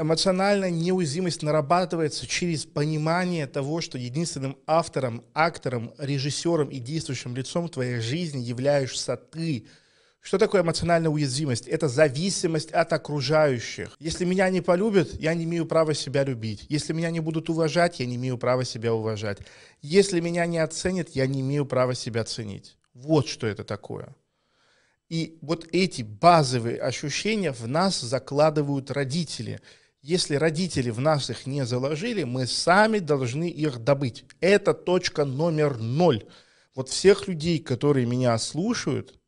Эмоциональная неуязвимость нарабатывается через понимание того, что единственным автором, актором, режиссером и действующим лицом твоей жизни являешься ты. Что такое эмоциональная уязвимость? Это зависимость от окружающих. Если меня не полюбят, я не имею права себя любить. Если меня не будут уважать, я не имею права себя уважать. Если меня не оценят, я не имею права себя ценить. Вот что это такое. И вот эти базовые ощущения в нас закладывают родители. Если родители в нас их не заложили, мы сами должны их добыть. Это точка номер ноль. Вот всех людей, которые меня слушают,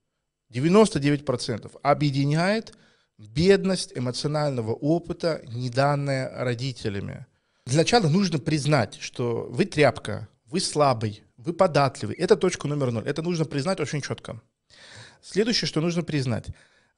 99% объединяет бедность эмоционального опыта, не данная родителями. Для начала нужно признать, что вы тряпка, вы слабый, вы податливый. Это точка номер ноль. Это нужно признать очень четко. Следующее, что нужно признать.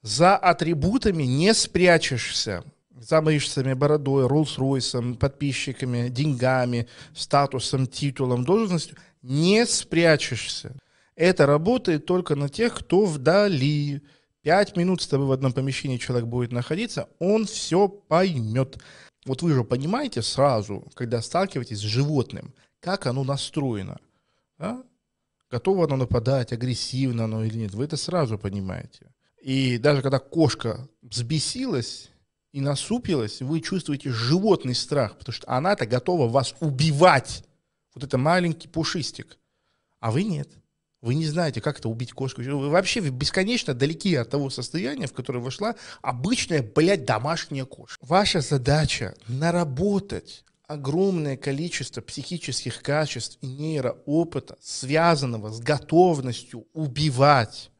За атрибутами не спрячешься. За мышцами, бородой, Роллс-Ройсом, подписчиками, деньгами, статусом, титулом, должностью не спрячешься. Это работает только на тех, кто вдали. Пять минут с тобой в одном помещении человек будет находиться, он все поймет. Вот вы же понимаете сразу, когда сталкиваетесь с животным, как оно настроено. Да? готово оно нападать, агрессивно оно или нет, вы это сразу понимаете. И даже когда кошка взбесилась и насупилась, вы чувствуете животный страх, потому что она-то готова вас убивать. Вот это маленький пушистик. А вы нет. Вы не знаете, как это убить кошку. Вы вообще бесконечно далеки от того состояния, в которое вошла обычная, блядь, домашняя кошка. Ваша задача наработать огромное количество психических качеств и нейроопыта, связанного с готовностью убивать,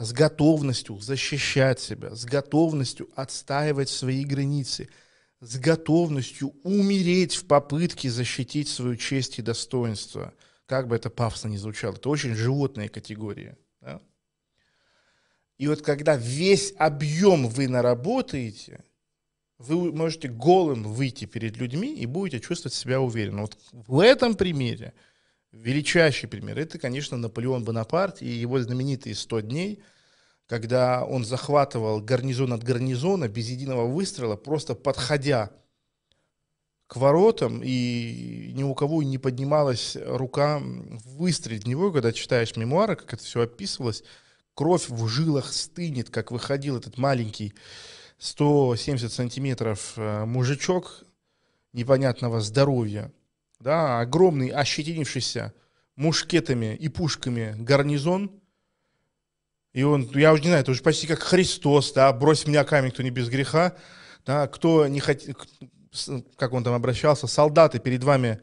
с готовностью защищать себя, с готовностью отстаивать свои границы, с готовностью умереть в попытке защитить свою честь и достоинство. Как бы это пафосно ни звучало, это очень животная категория. Да? И вот когда весь объем вы наработаете – вы можете голым выйти перед людьми и будете чувствовать себя уверенно. Вот в этом примере, величайший пример, это, конечно, Наполеон Бонапарт и его знаменитые 100 дней, когда он захватывал гарнизон от гарнизона без единого выстрела, просто подходя к воротам, и ни у кого не поднималась рука выстрелить в него, когда читаешь мемуары, как это все описывалось, кровь в жилах стынет, как выходил этот маленький 170 сантиметров э, мужичок непонятного здоровья, да, огромный, ощетинившийся мушкетами и пушками гарнизон, и он, я уже не знаю, это уже почти как Христос, да, брось меня камень, кто не без греха, да, кто не хотел, как он там обращался, солдаты перед вами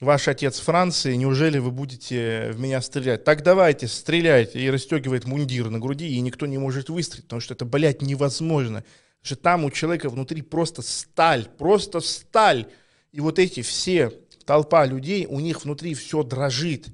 ваш отец Франции, неужели вы будете в меня стрелять? Так давайте, стреляйте. И расстегивает мундир на груди, и никто не может выстрелить, потому что это, блядь, невозможно. Что там у человека внутри просто сталь, просто сталь. И вот эти все, толпа людей, у них внутри все дрожит.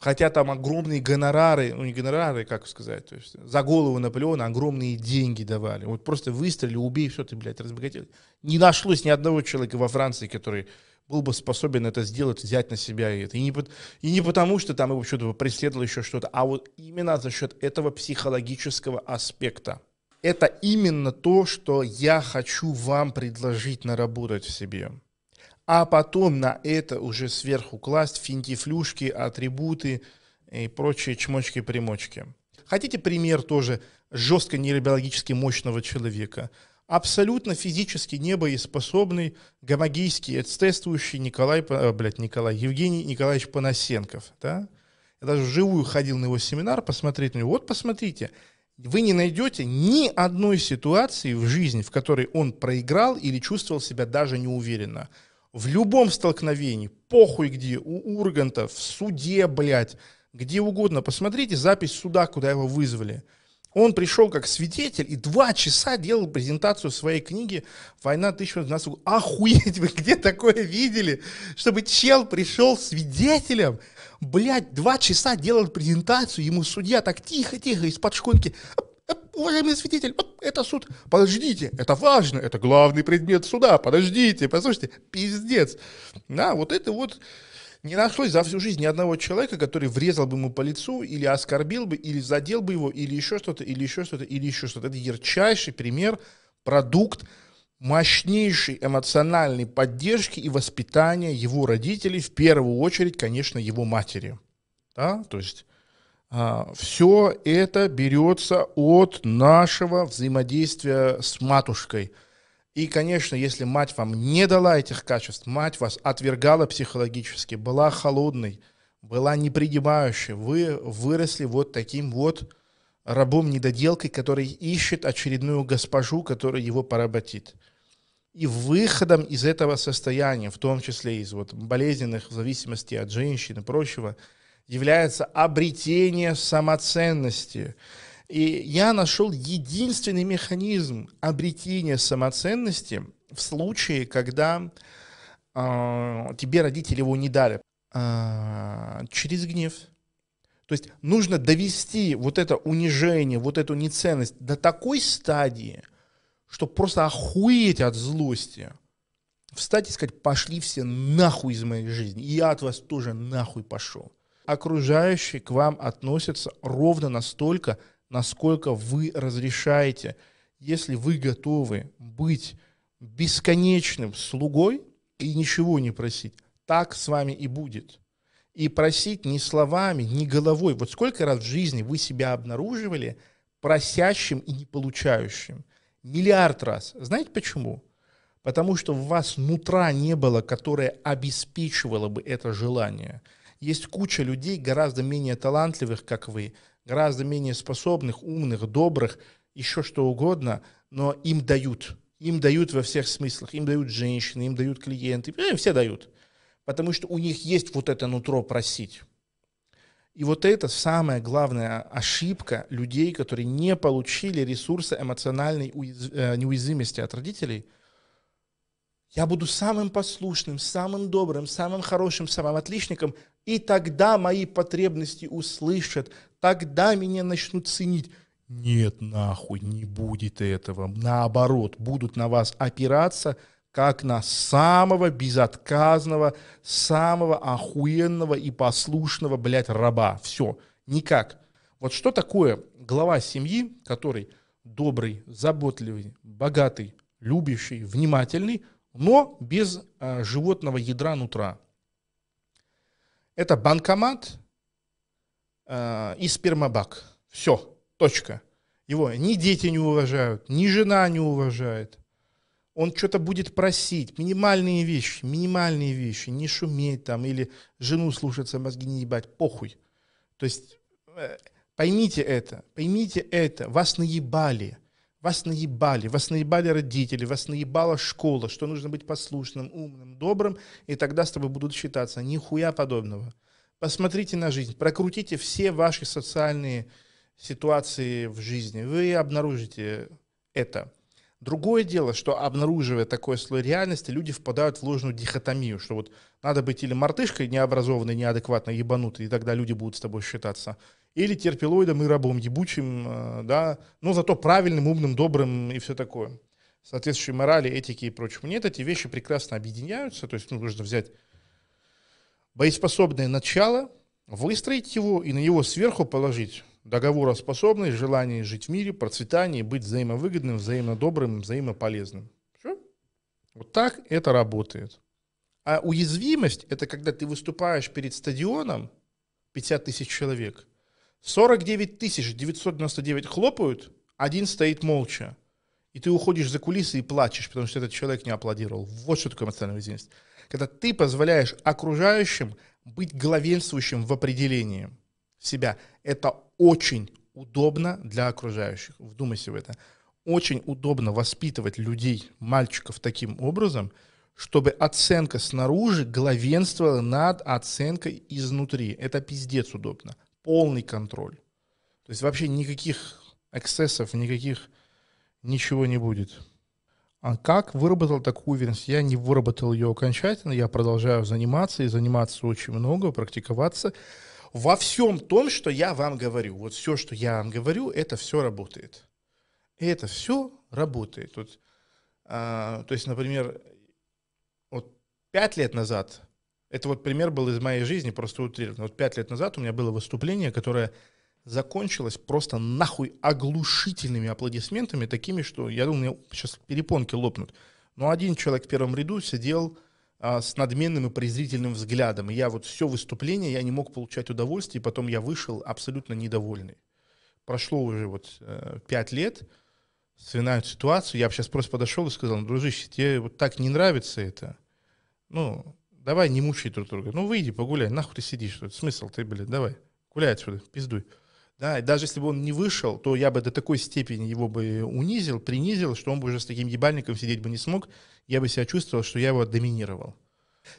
Хотя там огромные гонорары, ну не гонорары, как сказать, то есть за голову Наполеона огромные деньги давали. Вот просто выстрели, убей, все, ты, блядь, разбогател. Не нашлось ни одного человека во Франции, который был бы способен это сделать, взять на себя это. И не, и не потому, что там его что-то преследовало еще что-то, а вот именно за счет этого психологического аспекта. Это именно то, что я хочу вам предложить наработать в себе. А потом на это уже сверху класть финтифлюшки, атрибуты и прочие чмочки-примочки. Хотите пример тоже жестко нейробиологически мощного человека – абсолютно физически небоеспособный гомогийский эцтествующий Николай, э, блядь, Николай, Евгений Николаевич Панасенков, да? Я даже вживую ходил на его семинар посмотреть на него. Вот посмотрите, вы не найдете ни одной ситуации в жизни, в которой он проиграл или чувствовал себя даже неуверенно. В любом столкновении, похуй где, у Урганта, в суде, блядь, где угодно. Посмотрите запись суда, куда его вызвали – он пришел как свидетель и два часа делал презентацию своей книги «Война 1912». Охуеть, вы где такое видели? Чтобы чел пришел свидетелем, блядь, два часа делал презентацию, ему судья так тихо-тихо из-под шконки уважаемый свидетель, это суд. Подождите, это важно, это главный предмет суда. Подождите, послушайте, пиздец. Да, вот это вот не нашлось за всю жизнь ни одного человека, который врезал бы ему по лицу, или оскорбил бы, или задел бы его, или еще что-то, или еще что-то, или еще что-то. Это ярчайший пример, продукт мощнейшей эмоциональной поддержки и воспитания его родителей, в первую очередь, конечно, его матери. Да? То есть все это берется от нашего взаимодействия с матушкой. И, конечно, если мать вам не дала этих качеств, мать вас отвергала психологически, была холодной, была непринимающей, вы выросли вот таким вот рабом-недоделкой, который ищет очередную госпожу, которая его поработит. И выходом из этого состояния, в том числе из вот болезненных в зависимости от женщин и прочего, является обретение самоценности. И я нашел единственный механизм обретения самоценности в случае, когда э, тебе родители его не дали, э, через гнев. То есть нужно довести вот это унижение, вот эту неценность до такой стадии, чтобы просто охуеть от злости. Встать и сказать, пошли все нахуй из моей жизни. И я от вас тоже нахуй пошел. Окружающие к вам относятся ровно настолько, насколько вы разрешаете. Если вы готовы быть бесконечным слугой и ничего не просить, так с вами и будет. И просить не словами, не головой. Вот сколько раз в жизни вы себя обнаруживали просящим и не получающим? Миллиард раз. Знаете почему? Потому что в вас нутра не было, которое обеспечивало бы это желание. Есть куча людей гораздо менее талантливых, как вы, гораздо менее способных, умных, добрых, еще что угодно, но им дают. Им дают во всех смыслах. Им дают женщины, им дают клиенты, им все дают. Потому что у них есть вот это нутро просить. И вот это самая главная ошибка людей, которые не получили ресурсы эмоциональной э, неуязвимости от родителей. Я буду самым послушным, самым добрым, самым хорошим, самым отличником, и тогда мои потребности услышат, тогда меня начнут ценить. Нет, нахуй, не будет этого. Наоборот, будут на вас опираться – как на самого безотказного, самого охуенного и послушного, блядь, раба. Все, никак. Вот что такое глава семьи, который добрый, заботливый, богатый, любящий, внимательный, но без а, животного ядра нутра. Это банкомат а, и спермобак. Все, точка. Его ни дети не уважают, ни жена не уважает, он что-то будет просить, минимальные вещи, минимальные вещи, не шуметь там или жену слушаться, мозги не ебать, похуй. То есть э, поймите это, поймите это, вас наебали, вас наебали, вас наебали родители, вас наебала школа, что нужно быть послушным, умным, добрым, и тогда с тобой будут считаться. Нихуя подобного. Посмотрите на жизнь, прокрутите все ваши социальные ситуации в жизни, вы обнаружите это. Другое дело, что обнаруживая такой слой реальности, люди впадают в ложную дихотомию, что вот надо быть или мартышкой необразованной, неадекватно ебанутой, и тогда люди будут с тобой считаться, или терпилоидом и рабом ебучим, э, да, но зато правильным, умным, добрым и все такое. Соответствующей морали, этики и прочему. Нет, эти вещи прекрасно объединяются, то есть ну, нужно взять боеспособное начало, выстроить его и на него сверху положить договороспособность, желание жить в мире, процветание, быть взаимовыгодным, взаимно добрым, взаимополезным. Все? Вот так это работает. А уязвимость – это когда ты выступаешь перед стадионом, 50 тысяч человек, 49 тысяч 999 хлопают, один стоит молча. И ты уходишь за кулисы и плачешь, потому что этот человек не аплодировал. Вот что такое эмоциональная уязвимость. Когда ты позволяешь окружающим быть главенствующим в определении себя. Это очень удобно для окружающих. Вдумайся в это. Очень удобно воспитывать людей, мальчиков таким образом, чтобы оценка снаружи главенствовала над оценкой изнутри. Это пиздец удобно. Полный контроль. То есть вообще никаких эксцессов, никаких ничего не будет. А как выработал такую уверенность? Я не выработал ее окончательно, я продолжаю заниматься и заниматься очень много, практиковаться во всем том, что я вам говорю. Вот все, что я вам говорю, это все работает. это все работает. Вот, а, то есть, например, вот пять лет назад, это вот пример был из моей жизни, просто утрированно. Вот пять лет назад у меня было выступление, которое закончилось просто нахуй оглушительными аплодисментами, такими, что я думаю, сейчас перепонки лопнут. Но один человек в первом ряду сидел а, с надменным и презрительным взглядом. И я вот все выступление, я не мог получать удовольствие, и потом я вышел абсолютно недовольный. Прошло уже вот э, пять лет, свиная ситуацию, я сейчас просто подошел и сказал, ну, дружище, тебе вот так не нравится это, ну, давай не мучай друг друга, ну, выйди, погуляй, нахуй ты сидишь, смысл ты, блядь, давай, гуляй отсюда, пиздуй. Да, и даже если бы он не вышел, то я бы до такой степени его бы унизил, принизил, что он бы уже с таким ебальником сидеть бы не смог. Я бы себя чувствовал, что я его доминировал.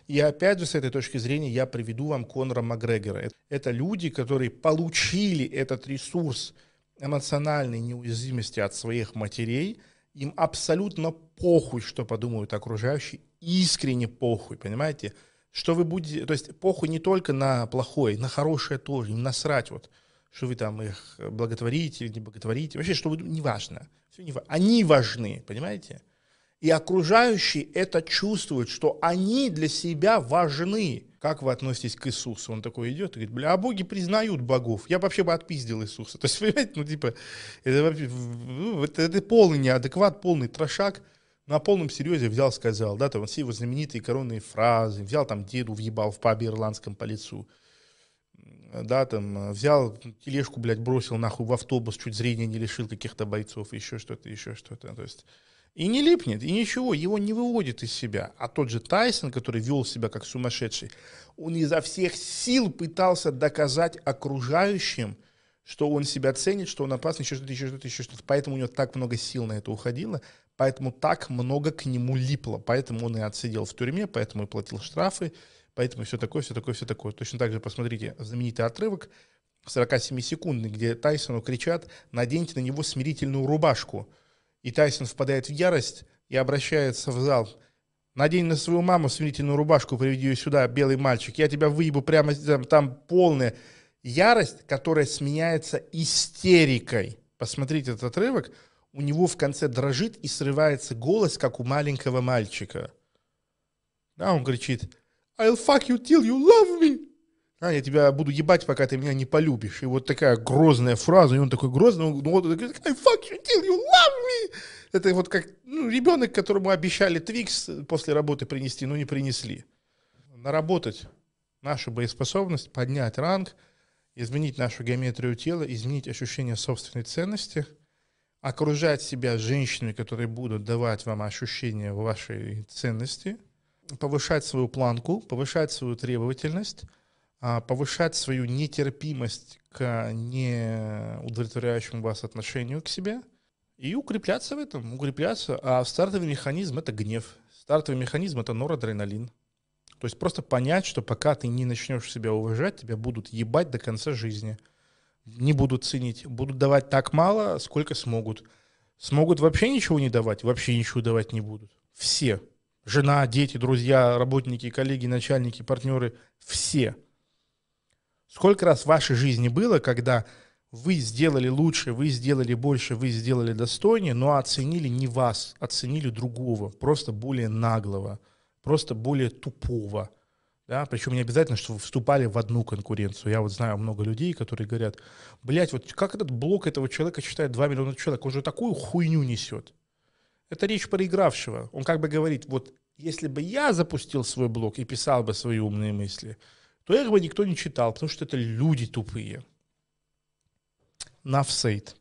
И опять же, с этой точки зрения, я приведу вам Конора Макгрегора. Это люди, которые получили этот ресурс эмоциональной неуязвимости от своих матерей. Им абсолютно похуй, что подумают окружающие. Искренне похуй, понимаете? Что вы будете... То есть похуй не только на плохое, на хорошее тоже. Им насрать вот что вы там их благотворите или не благотворите, вообще, что вы, неважно, все не, они важны, понимаете? И окружающие это чувствуют, что они для себя важны. Как вы относитесь к Иисусу? Он такой идет и говорит, бля, а боги признают богов. Я вообще бы отпиздил Иисуса. То есть, понимаете, ну типа, это, вообще, ну, это, это полный неадекват, полный трошак. На полном серьезе взял, сказал, да, там все его знаменитые коронные фразы, взял там деду, въебал в пабе ирландском по лицу да, там, взял тележку, блядь, бросил нахуй в автобус, чуть зрения не лишил каких-то бойцов, еще что-то, еще что-то, то есть, и не липнет, и ничего, его не выводит из себя. А тот же Тайсон, который вел себя как сумасшедший, он изо всех сил пытался доказать окружающим, что он себя ценит, что он опасный, еще что-то, еще что-то, еще что-то. Поэтому у него так много сил на это уходило, поэтому так много к нему липло, поэтому он и отсидел в тюрьме, поэтому и платил штрафы, Поэтому все такое, все такое, все такое. Точно так же посмотрите знаменитый отрывок 47-секундный, где Тайсону кричат «наденьте на него смирительную рубашку». И Тайсон впадает в ярость и обращается в зал. «Надень на свою маму смирительную рубашку, приведи ее сюда, белый мальчик. Я тебя выебу прямо там, там полная ярость, которая сменяется истерикой». Посмотрите этот отрывок. У него в конце дрожит и срывается голос, как у маленького мальчика. Да, он кричит I'll fuck you till you love me. А, я тебя буду ебать, пока ты меня не полюбишь. И вот такая грозная фраза, и он такой грозный, он, вот, I fuck you till you love me. Это вот как ну, ребенок, которому обещали Твикс после работы принести, но не принесли. Наработать нашу боеспособность, поднять ранг, изменить нашу геометрию тела, изменить ощущение собственной ценности, окружать себя женщинами, которые будут давать вам ощущение вашей ценности – повышать свою планку, повышать свою требовательность, а, повышать свою нетерпимость к неудовлетворяющему вас отношению к себе и укрепляться в этом, укрепляться. А стартовый механизм – это гнев. Стартовый механизм – это норадреналин. То есть просто понять, что пока ты не начнешь себя уважать, тебя будут ебать до конца жизни. Не будут ценить, будут давать так мало, сколько смогут. Смогут вообще ничего не давать, вообще ничего давать не будут. Все жена, дети, друзья, работники, коллеги, начальники, партнеры, все. Сколько раз в вашей жизни было, когда вы сделали лучше, вы сделали больше, вы сделали достойнее, но оценили не вас, оценили другого, просто более наглого, просто более тупого. Да? Причем не обязательно, что вступали в одну конкуренцию. Я вот знаю много людей, которые говорят, блядь, вот как этот блок этого человека читает 2 миллиона человек, он же такую хуйню несет. Это речь проигравшего. Он как бы говорит, вот если бы я запустил свой блог и писал бы свои умные мысли, то их бы никто не читал, потому что это люди тупые. Навсейт.